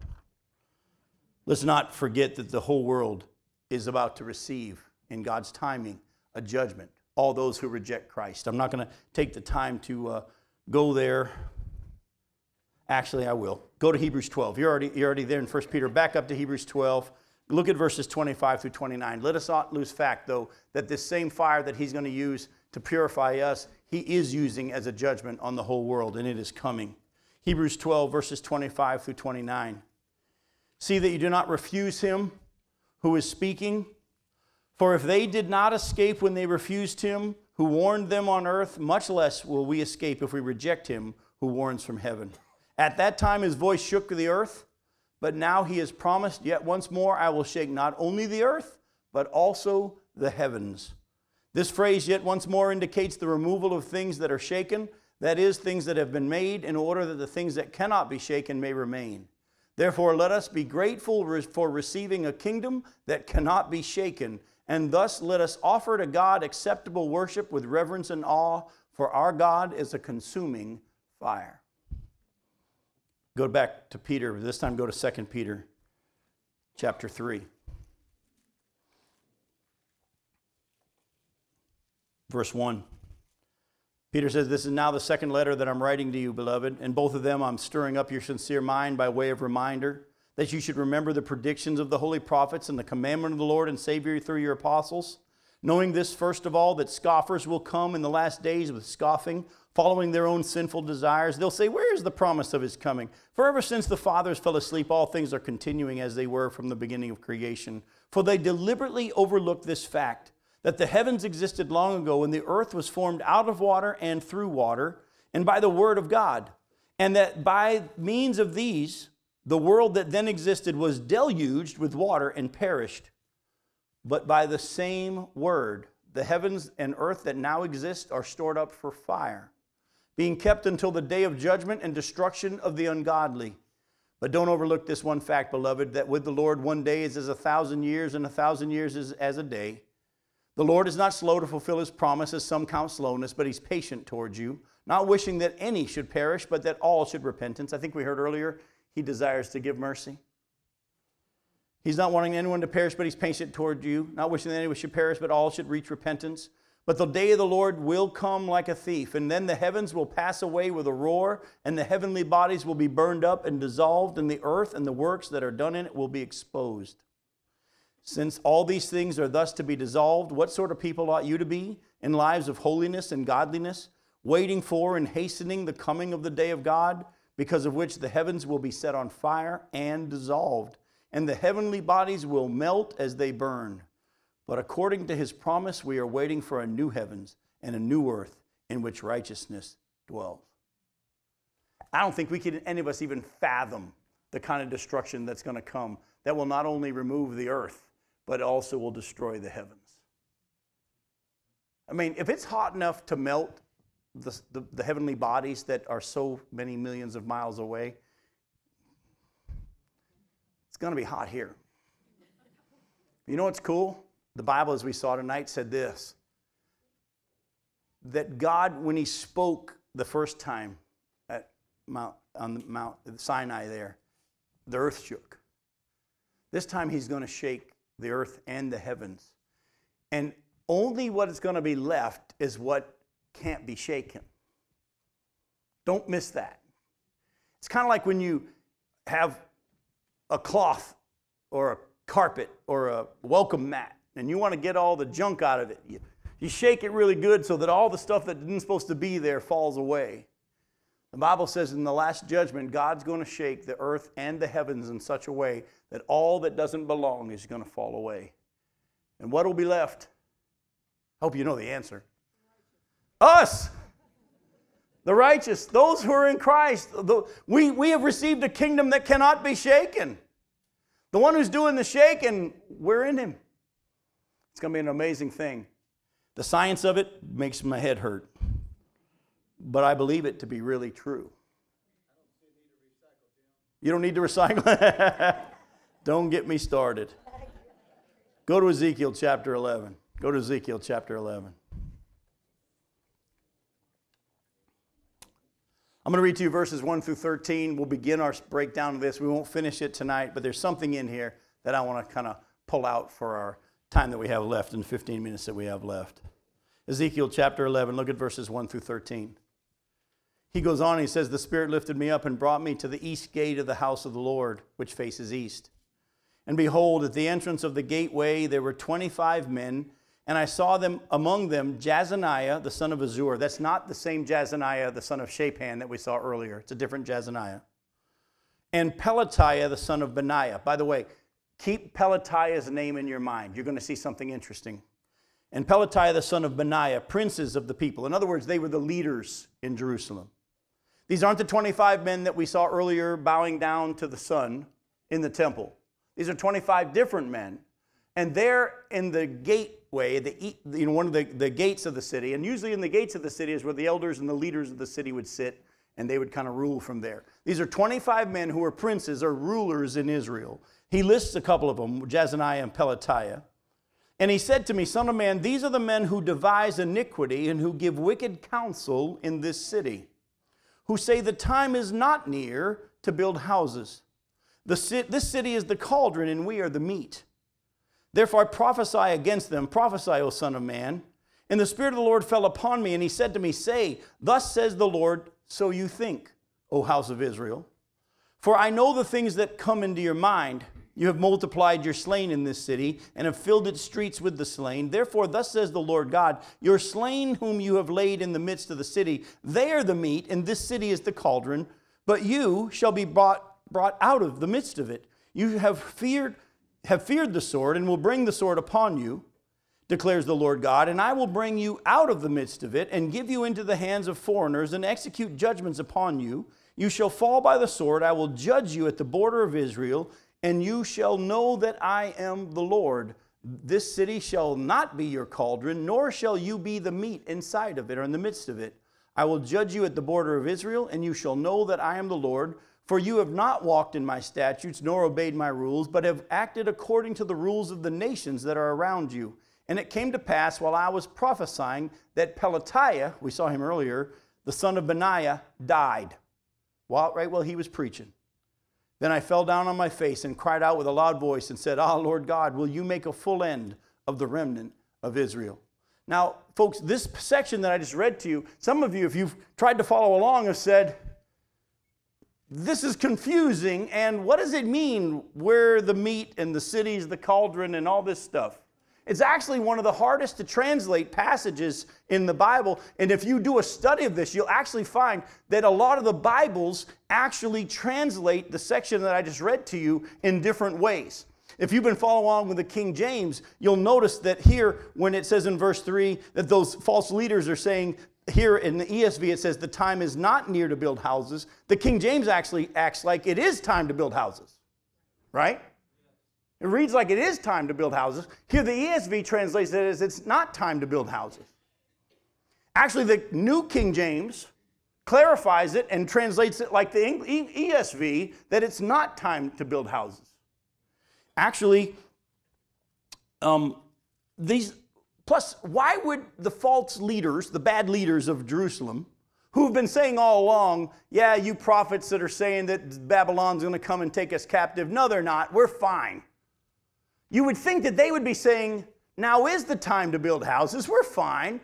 Let's not forget that the whole world is about to receive, in God's timing, a judgment. All those who reject Christ. I'm not going to take the time to uh, go there. Actually, I will. Go to Hebrews 12. You're already, you're already there in 1 Peter. Back up to Hebrews 12. Look at verses 25 through 29. Let us not lose fact, though, that this same fire that he's going to use to purify us, he is using as a judgment on the whole world, and it is coming. Hebrews 12, verses 25 through 29. See that you do not refuse him who is speaking. For if they did not escape when they refused him who warned them on earth, much less will we escape if we reject him who warns from heaven. At that time his voice shook the earth, but now he has promised, Yet once more I will shake not only the earth, but also the heavens. This phrase, yet once more, indicates the removal of things that are shaken that is, things that have been made, in order that the things that cannot be shaken may remain. Therefore, let us be grateful for receiving a kingdom that cannot be shaken, and thus let us offer to God acceptable worship with reverence and awe, for our God is a consuming fire. Go back to Peter, this time go to 2 Peter chapter 3. Verse 1. Peter says, This is now the second letter that I'm writing to you, beloved. And both of them I'm stirring up your sincere mind by way of reminder that you should remember the predictions of the holy prophets and the commandment of the Lord and Savior through your apostles. Knowing this, first of all, that scoffers will come in the last days with scoffing, following their own sinful desires. They'll say, Where is the promise of his coming? For ever since the fathers fell asleep, all things are continuing as they were from the beginning of creation. For they deliberately overlooked this fact that the heavens existed long ago and the earth was formed out of water and through water and by the word of God. And that by means of these, the world that then existed was deluged with water and perished. But by the same word, the heavens and earth that now exist are stored up for fire, being kept until the day of judgment and destruction of the ungodly. But don't overlook this one fact, beloved, that with the Lord one day is as a thousand years, and a thousand years is as a day. The Lord is not slow to fulfill his promise, as some count slowness, but he's patient towards you, not wishing that any should perish, but that all should repentance. I think we heard earlier, he desires to give mercy. He's not wanting anyone to perish, but he's patient toward you, not wishing that anyone should perish, but all should reach repentance. But the day of the Lord will come like a thief, and then the heavens will pass away with a roar, and the heavenly bodies will be burned up and dissolved, and the earth and the works that are done in it will be exposed. Since all these things are thus to be dissolved, what sort of people ought you to be in lives of holiness and godliness, waiting for and hastening the coming of the day of God, because of which the heavens will be set on fire and dissolved, and the heavenly bodies will melt as they burn? But according to his promise, we are waiting for a new heavens and a new earth in which righteousness dwells. I don't think we can, any of us, even fathom the kind of destruction that's going to come that will not only remove the earth, but also will destroy the heavens. I mean, if it's hot enough to melt the, the, the, heavenly bodies that are so many millions of miles away, it's going to be hot here. You know what's cool? The Bible, as we saw tonight, said this that God, when He spoke the first time at Mount, on Mount Sinai there, the earth shook. This time He's going to shake the earth and the heavens. And only what is going to be left is what can't be shaken. Don't miss that. It's kind of like when you have a cloth or a carpet or a welcome mat and you want to get all the junk out of it. You, you shake it really good so that all the stuff that isn't supposed to be there falls away. The Bible says in the last judgment, God's going to shake the earth and the heavens in such a way that all that doesn't belong is going to fall away. And what will be left? I hope you know the answer. Us, the righteous, those who are in Christ. The, we, we have received a kingdom that cannot be shaken. The one who's doing the shaking, we're in him. It's going to be an amazing thing. The science of it makes my head hurt, but I believe it to be really true. You don't need to recycle? don't get me started. Go to Ezekiel chapter 11. Go to Ezekiel chapter 11. I'm going to read to you verses 1 through 13. We'll begin our breakdown of this. We won't finish it tonight, but there's something in here that I want to kind of pull out for our time that we have left and the 15 minutes that we have left. Ezekiel chapter 11, look at verses 1 through 13. He goes on, he says, The Spirit lifted me up and brought me to the east gate of the house of the Lord, which faces east. And behold, at the entrance of the gateway there were 25 men and I saw them among them Jaazaniah, the son of Azzur. That's not the same Jaazaniah, the son of Shaphan that we saw earlier. It's a different Jaazaniah. And Pelatiah, the son of Benaiah. By the way, keep Pelatiah's name in your mind. You're going to see something interesting. And Pelatiah, the son of Benaiah, princes of the people. In other words, they were the leaders in Jerusalem. These aren't the 25 men that we saw earlier bowing down to the sun in the temple. These are 25 different men. And they're in the gate way, the, one of the, the gates of the city. And usually in the gates of the city is where the elders and the leaders of the city would sit, and they would kind of rule from there. These are 25 men who are princes or rulers in Israel. He lists a couple of them, Jezaniah and Pelatiah. And he said to me, Son of man, these are the men who devise iniquity and who give wicked counsel in this city, who say the time is not near to build houses. The, this city is the cauldron, and we are the meat. Therefore I prophesy against them. Prophesy, O Son of Man. And the Spirit of the Lord fell upon me, and he said to me, Say, Thus says the Lord, so you think, O house of Israel. For I know the things that come into your mind. You have multiplied your slain in this city, and have filled its streets with the slain. Therefore, thus says the Lord God, Your slain whom you have laid in the midst of the city, they are the meat, and this city is the cauldron. But you shall be brought, brought out of the midst of it. You have feared have feared the sword and will bring the sword upon you, declares the Lord God, and I will bring you out of the midst of it and give you into the hands of foreigners and execute judgments upon you. You shall fall by the sword. I will judge you at the border of Israel, and you shall know that I am the Lord. This city shall not be your cauldron, nor shall you be the meat inside of it or in the midst of it. I will judge you at the border of Israel, and you shall know that I am the Lord. For you have not walked in my statutes, nor obeyed my rules, but have acted according to the rules of the nations that are around you. And it came to pass while I was prophesying that Pelatiah, we saw him earlier, the son of Benaiah, died. While, right while he was preaching. Then I fell down on my face and cried out with a loud voice and said, Ah, Lord God, will you make a full end of the remnant of Israel? Now, folks, this section that I just read to you, some of you, if you've tried to follow along, have said, this is confusing. And what does it mean where the meat and the cities, the cauldron, and all this stuff? It's actually one of the hardest to translate passages in the Bible. And if you do a study of this, you'll actually find that a lot of the Bibles actually translate the section that I just read to you in different ways. If you've been following along with the King James, you'll notice that here, when it says in verse 3 that those false leaders are saying here in the ESV, it says the time is not near to build houses. The King James actually acts like it is time to build houses, right? It reads like it is time to build houses. Here, the ESV translates it as it's not time to build houses. Actually, the New King James clarifies it and translates it like the ESV that it's not time to build houses. Actually, um, these, plus, why would the false leaders, the bad leaders of Jerusalem, who've been saying all along, yeah, you prophets that are saying that Babylon's going to come and take us captive, no, they're not, we're fine. You would think that they would be saying, now is the time to build houses, we're fine.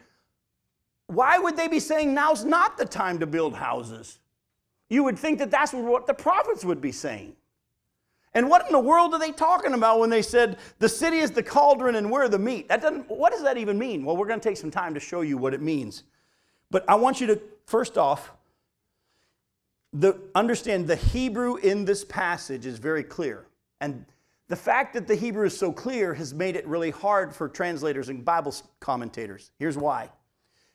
Why would they be saying now's not the time to build houses? You would think that that's what the prophets would be saying. And what in the world are they talking about when they said the city is the cauldron and we're the meat? That doesn't, what does that even mean? Well, we're going to take some time to show you what it means. But I want you to, first off, the, understand the Hebrew in this passage is very clear. And the fact that the Hebrew is so clear has made it really hard for translators and Bible commentators. Here's why.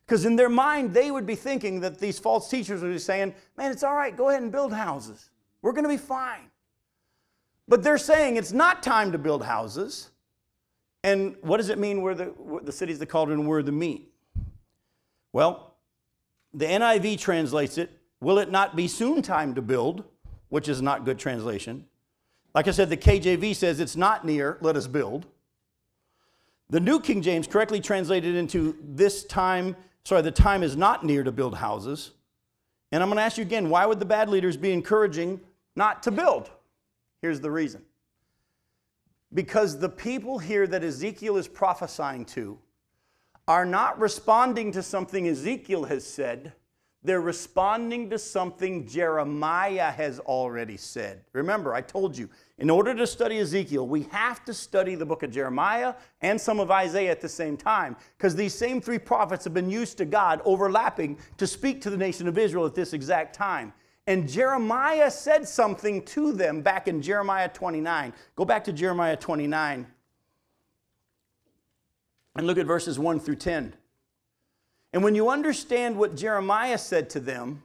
Because in their mind, they would be thinking that these false teachers would be saying, man, it's all right, go ahead and build houses. We're going to be fine. But they're saying it's not time to build houses. And what does it mean where the, where the city's the cauldron, we're the meat? Well, the NIV translates it, will it not be soon time to build, which is not good translation. Like I said, the KJV says it's not near, let us build. The New King James correctly translated into this time, sorry, the time is not near to build houses. And I'm going to ask you again, why would the bad leaders be encouraging not to build? Here's the reason. Because the people here that Ezekiel is prophesying to are not responding to something Ezekiel has said, they're responding to something Jeremiah has already said. Remember, I told you, in order to study Ezekiel, we have to study the book of Jeremiah and some of Isaiah at the same time, because these same three prophets have been used to God overlapping to speak to the nation of Israel at this exact time. And Jeremiah said something to them back in Jeremiah 29. Go back to Jeremiah 29 and look at verses 1 through 10. And when you understand what Jeremiah said to them,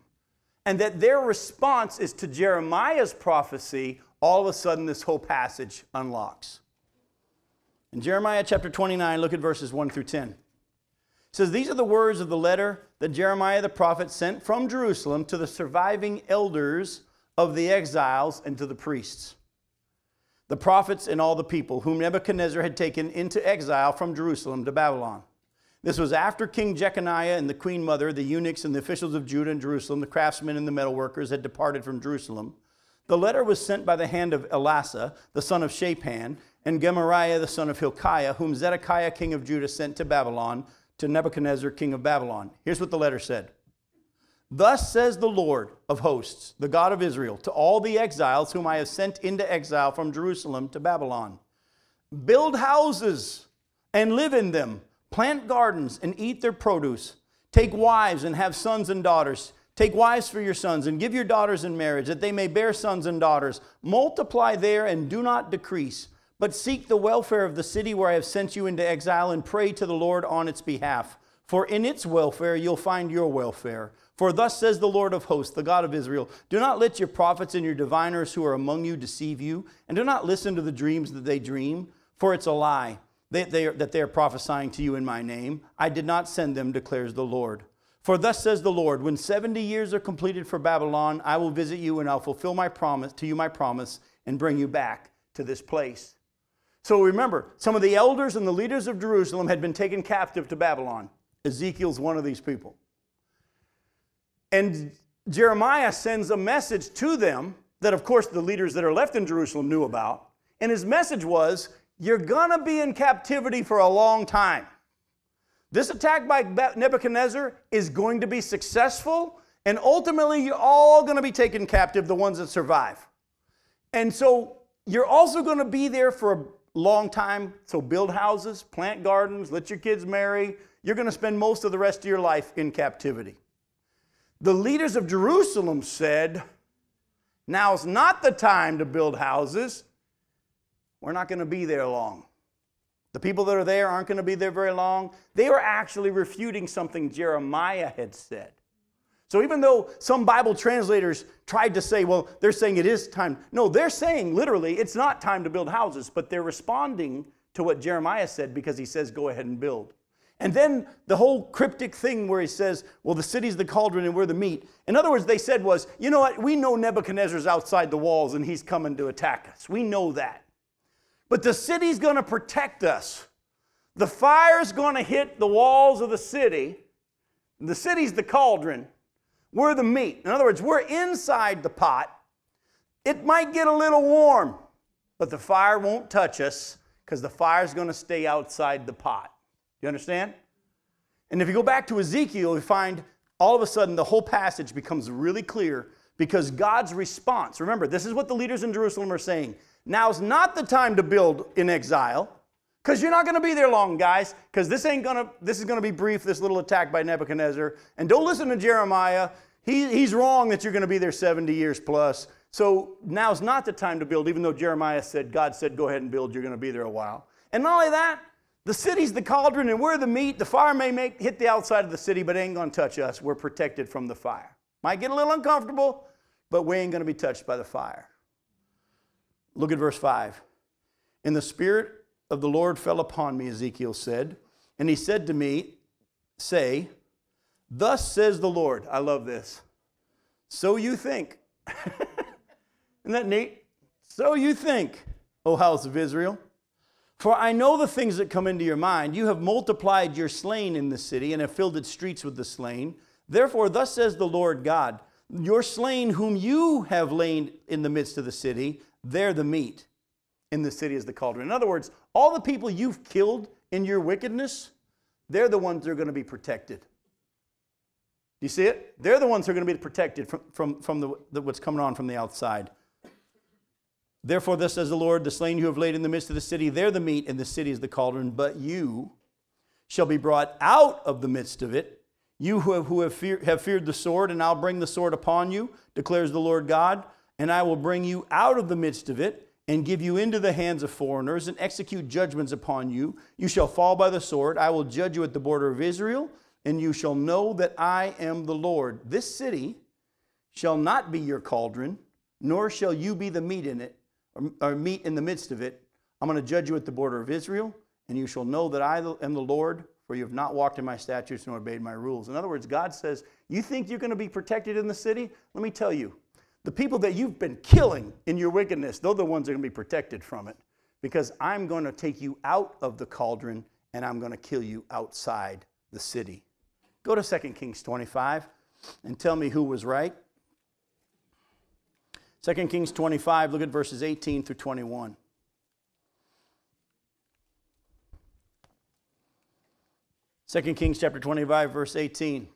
and that their response is to Jeremiah's prophecy, all of a sudden this whole passage unlocks. In Jeremiah chapter 29, look at verses 1 through 10. It says, These are the words of the letter that Jeremiah the prophet sent from Jerusalem to the surviving elders of the exiles and to the priests, the prophets and all the people whom Nebuchadnezzar had taken into exile from Jerusalem to Babylon. This was after King Jeconiah and the queen mother, the eunuchs and the officials of Judah and Jerusalem, the craftsmen and the metalworkers had departed from Jerusalem. The letter was sent by the hand of Elasah, the son of Shaphan, and Gemariah, the son of Hilkiah, whom Zedekiah, king of Judah, sent to Babylon to Nebuchadnezzar, king of Babylon. Here's what the letter said Thus says the Lord of hosts, the God of Israel, to all the exiles whom I have sent into exile from Jerusalem to Babylon Build houses and live in them, plant gardens and eat their produce, take wives and have sons and daughters. Take wives for your sons and give your daughters in marriage, that they may bear sons and daughters. Multiply there and do not decrease but seek the welfare of the city where I have sent you into exile and pray to the Lord on its behalf. For in its welfare you'll find your welfare. For thus says the Lord of hosts, the God of Israel Do not let your prophets and your diviners who are among you deceive you, and do not listen to the dreams that they dream, for it's a lie that they, are, that they are prophesying to you in my name. I did not send them, declares the Lord. For thus says the Lord, when 70 years are completed for Babylon, I will visit you and I'll fulfill my promise to you my promise and bring you back to this place. So remember, some of the elders and the leaders of Jerusalem had been taken captive to Babylon. Ezekiel's one of these people. And Jeremiah sends a message to them that, of course, the leaders that are left in Jerusalem knew about. And his message was You're going to be in captivity for a long time. This attack by Nebuchadnezzar is going to be successful, and ultimately, you're all going to be taken captive, the ones that survive. And so, you're also going to be there for long time. So build houses, plant gardens, let your kids marry. You're going to spend most of the rest of your life in captivity. The leaders of Jerusalem said, Now's not the time to build houses. We're not going to be there long. The people that are there aren't going to be there very long. They were actually refuting something Jeremiah had said. So even though some Bible translators tried to say, well, they're saying it is time, no, they're saying literally it's not time to build houses, but they're responding to what Jeremiah said because he says, go ahead and build. And then the whole cryptic thing where he says, well, the city's the cauldron and we're the meat. In other words, they said was, you know what? We know Nebuchadnezzar's outside the walls and he's coming to attack us. We know that. But the city's going to protect us. The fire's going to hit the walls of the city. The city's the cauldron. We're the meat. In other words, we're inside the pot. It might get a little warm, but the fire won't touch us because the fire's going to stay outside the pot. You understand? And if you go back to Ezekiel, you find all of a sudden the whole passage becomes really clear because God's response, remember, this is what the leaders in Jerusalem are saying. Now's not the time to build in exile because you're not going to be there long, guys, because this ain't to, this is going to be brief, this little attack by Nebuchadnezzar. And don't listen to Jeremiah. He, he's wrong that you're going to be there 70 years plus. So now's not the time to build, even though Jeremiah said, God said, go ahead and build, you're going to be there a while. And not only that, the city's the cauldron and we're the meat. The fire may make, hit the outside of the city, but it ain't going to touch us. We're protected from the fire. Might get a little uncomfortable, but we ain't going to be touched by the fire. Look at verse 5. In the Spirit of the Lord fell upon me, Ezekiel said, and he said to me, Say, Thus says the Lord. I love this. So you think. Isn't that neat? So you think, O house of Israel. For I know the things that come into your mind. You have multiplied your slain in the city and have filled its streets with the slain. Therefore, thus says the Lord God Your slain, whom you have lain in the midst of the city, they're the meat. In the city is the cauldron. In other words, all the people you've killed in your wickedness, they're the ones that are going to be protected. Do you see it? They're the ones who are going to be protected from, from, from the, the, what's coming on from the outside. Therefore, thus says the Lord, the slain you have laid in the midst of the city, they're the meat, and the city is the cauldron, but you shall be brought out of the midst of it. You who have, who have, fear, have feared the sword, and I'll bring the sword upon you, declares the Lord God, and I will bring you out of the midst of it, and give you into the hands of foreigners, and execute judgments upon you. You shall fall by the sword. I will judge you at the border of Israel, and you shall know that I am the Lord. This city shall not be your cauldron, nor shall you be the meat in it or, or meet in the midst of it, I'm going to judge you at the border of Israel, and you shall know that I am the Lord, for you have not walked in my statutes nor obeyed my rules. In other words, God says, You think you're going to be protected in the city? Let me tell you, the people that you've been killing in your wickedness, they're the ones that are going to be protected from it. Because I'm going to take you out of the cauldron and I'm going to kill you outside the city. Go to 2 Kings 25 and tell me who was right. 2 Kings 25, look at verses 18 through 21. Second Kings chapter 25, verse 18.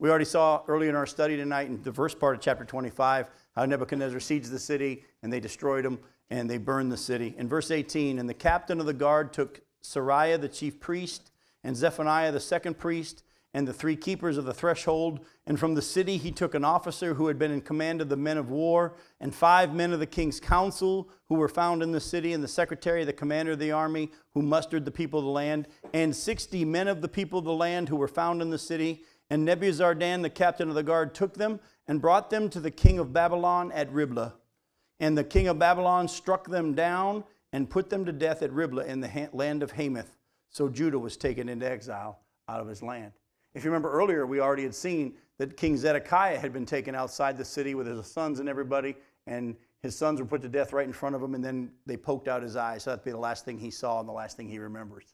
We already saw early in our study tonight in the first part of chapter 25 how Nebuchadnezzar sieged the city and they destroyed them and they burned the city. In verse 18, and the captain of the guard took Seraiah the chief priest and Zephaniah the second priest and the three keepers of the threshold. And from the city he took an officer who had been in command of the men of war, and five men of the king's council who were found in the city, and the secretary, the commander of the army, who mustered the people of the land, and sixty men of the people of the land who were found in the city. And Nebuzaradan, the captain of the guard, took them and brought them to the king of Babylon at Riblah. And the king of Babylon struck them down and put them to death at Riblah in the land of Hamath. So Judah was taken into exile out of his land. If you remember earlier, we already had seen that King Zedekiah had been taken outside the city with his sons and everybody, and his sons were put to death right in front of him, and then they poked out his eyes. So that'd be the last thing he saw and the last thing he remembers.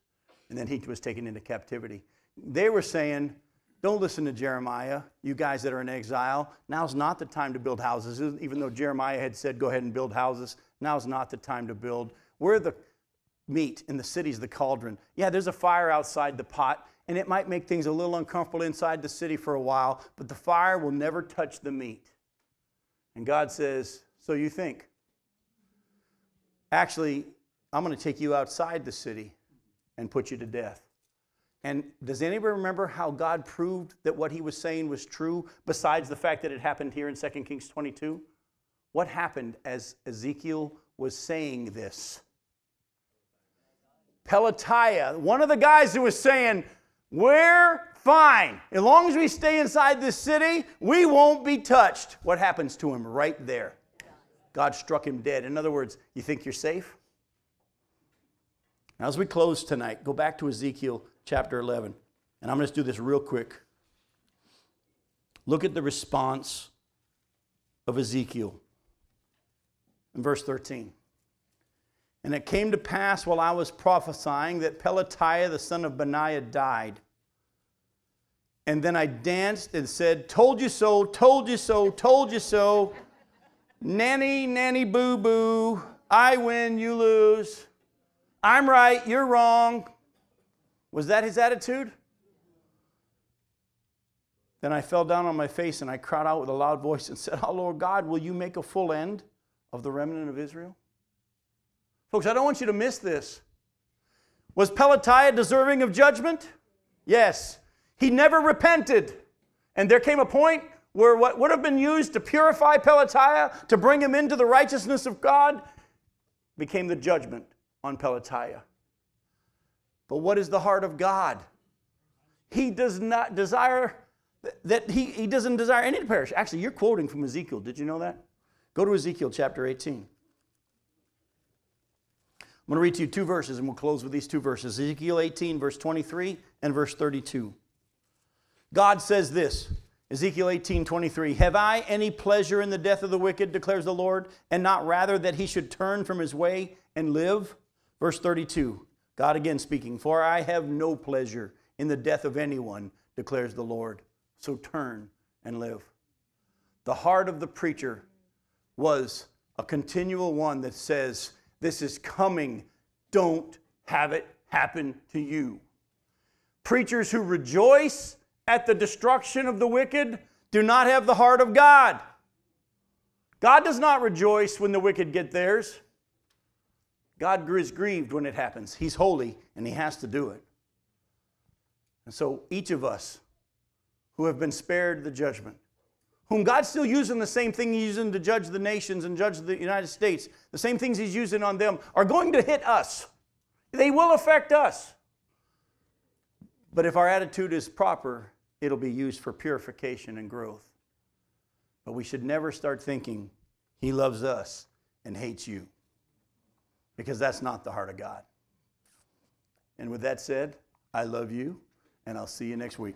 And then he was taken into captivity. They were saying, don't listen to Jeremiah, you guys that are in exile. Now's not the time to build houses. Even though Jeremiah had said, go ahead and build houses, now's not the time to build. We're the meat in the city's the cauldron. Yeah, there's a fire outside the pot, and it might make things a little uncomfortable inside the city for a while, but the fire will never touch the meat. And God says, So you think? Actually, I'm going to take you outside the city and put you to death. And does anybody remember how God proved that what he was saying was true, besides the fact that it happened here in 2 Kings 22? What happened as Ezekiel was saying this? Pelatiah, one of the guys who was saying, We're fine. As long as we stay inside this city, we won't be touched. What happens to him right there? God struck him dead. In other words, you think you're safe? Now, as we close tonight, go back to Ezekiel chapter 11. And I'm going to do this real quick. Look at the response of Ezekiel in verse 13. And it came to pass while I was prophesying that Pelatiah the son of Benaiah died. And then I danced and said, Told you so, told you so, told you so. Nanny, nanny, boo boo. I win, you lose. I'm right, you're wrong. Was that his attitude? Then I fell down on my face and I cried out with a loud voice and said, Oh Lord God, will you make a full end of the remnant of Israel? Folks, I don't want you to miss this. Was Pelatiah deserving of judgment? Yes. He never repented. And there came a point where what would have been used to purify Pelatiah, to bring him into the righteousness of God, became the judgment on Pelatiah. But what is the heart of God? He does not desire that he, he doesn't desire any to perish. Actually, you're quoting from Ezekiel. Did you know that? Go to Ezekiel chapter 18. I'm going to read to you two verses and we'll close with these two verses Ezekiel 18, verse 23 and verse 32. God says this Ezekiel 18, 23 Have I any pleasure in the death of the wicked, declares the Lord, and not rather that he should turn from his way and live? Verse 32, God again speaking, For I have no pleasure in the death of anyone, declares the Lord. So turn and live. The heart of the preacher was a continual one that says, This is coming. Don't have it happen to you. Preachers who rejoice at the destruction of the wicked do not have the heart of God. God does not rejoice when the wicked get theirs. God is grieved when it happens. He's holy and He has to do it. And so each of us who have been spared the judgment, whom God's still using the same thing He's using to judge the nations and judge the United States, the same things He's using on them are going to hit us. They will affect us. But if our attitude is proper, it'll be used for purification and growth. But we should never start thinking He loves us and hates you, because that's not the heart of God. And with that said, I love you, and I'll see you next week.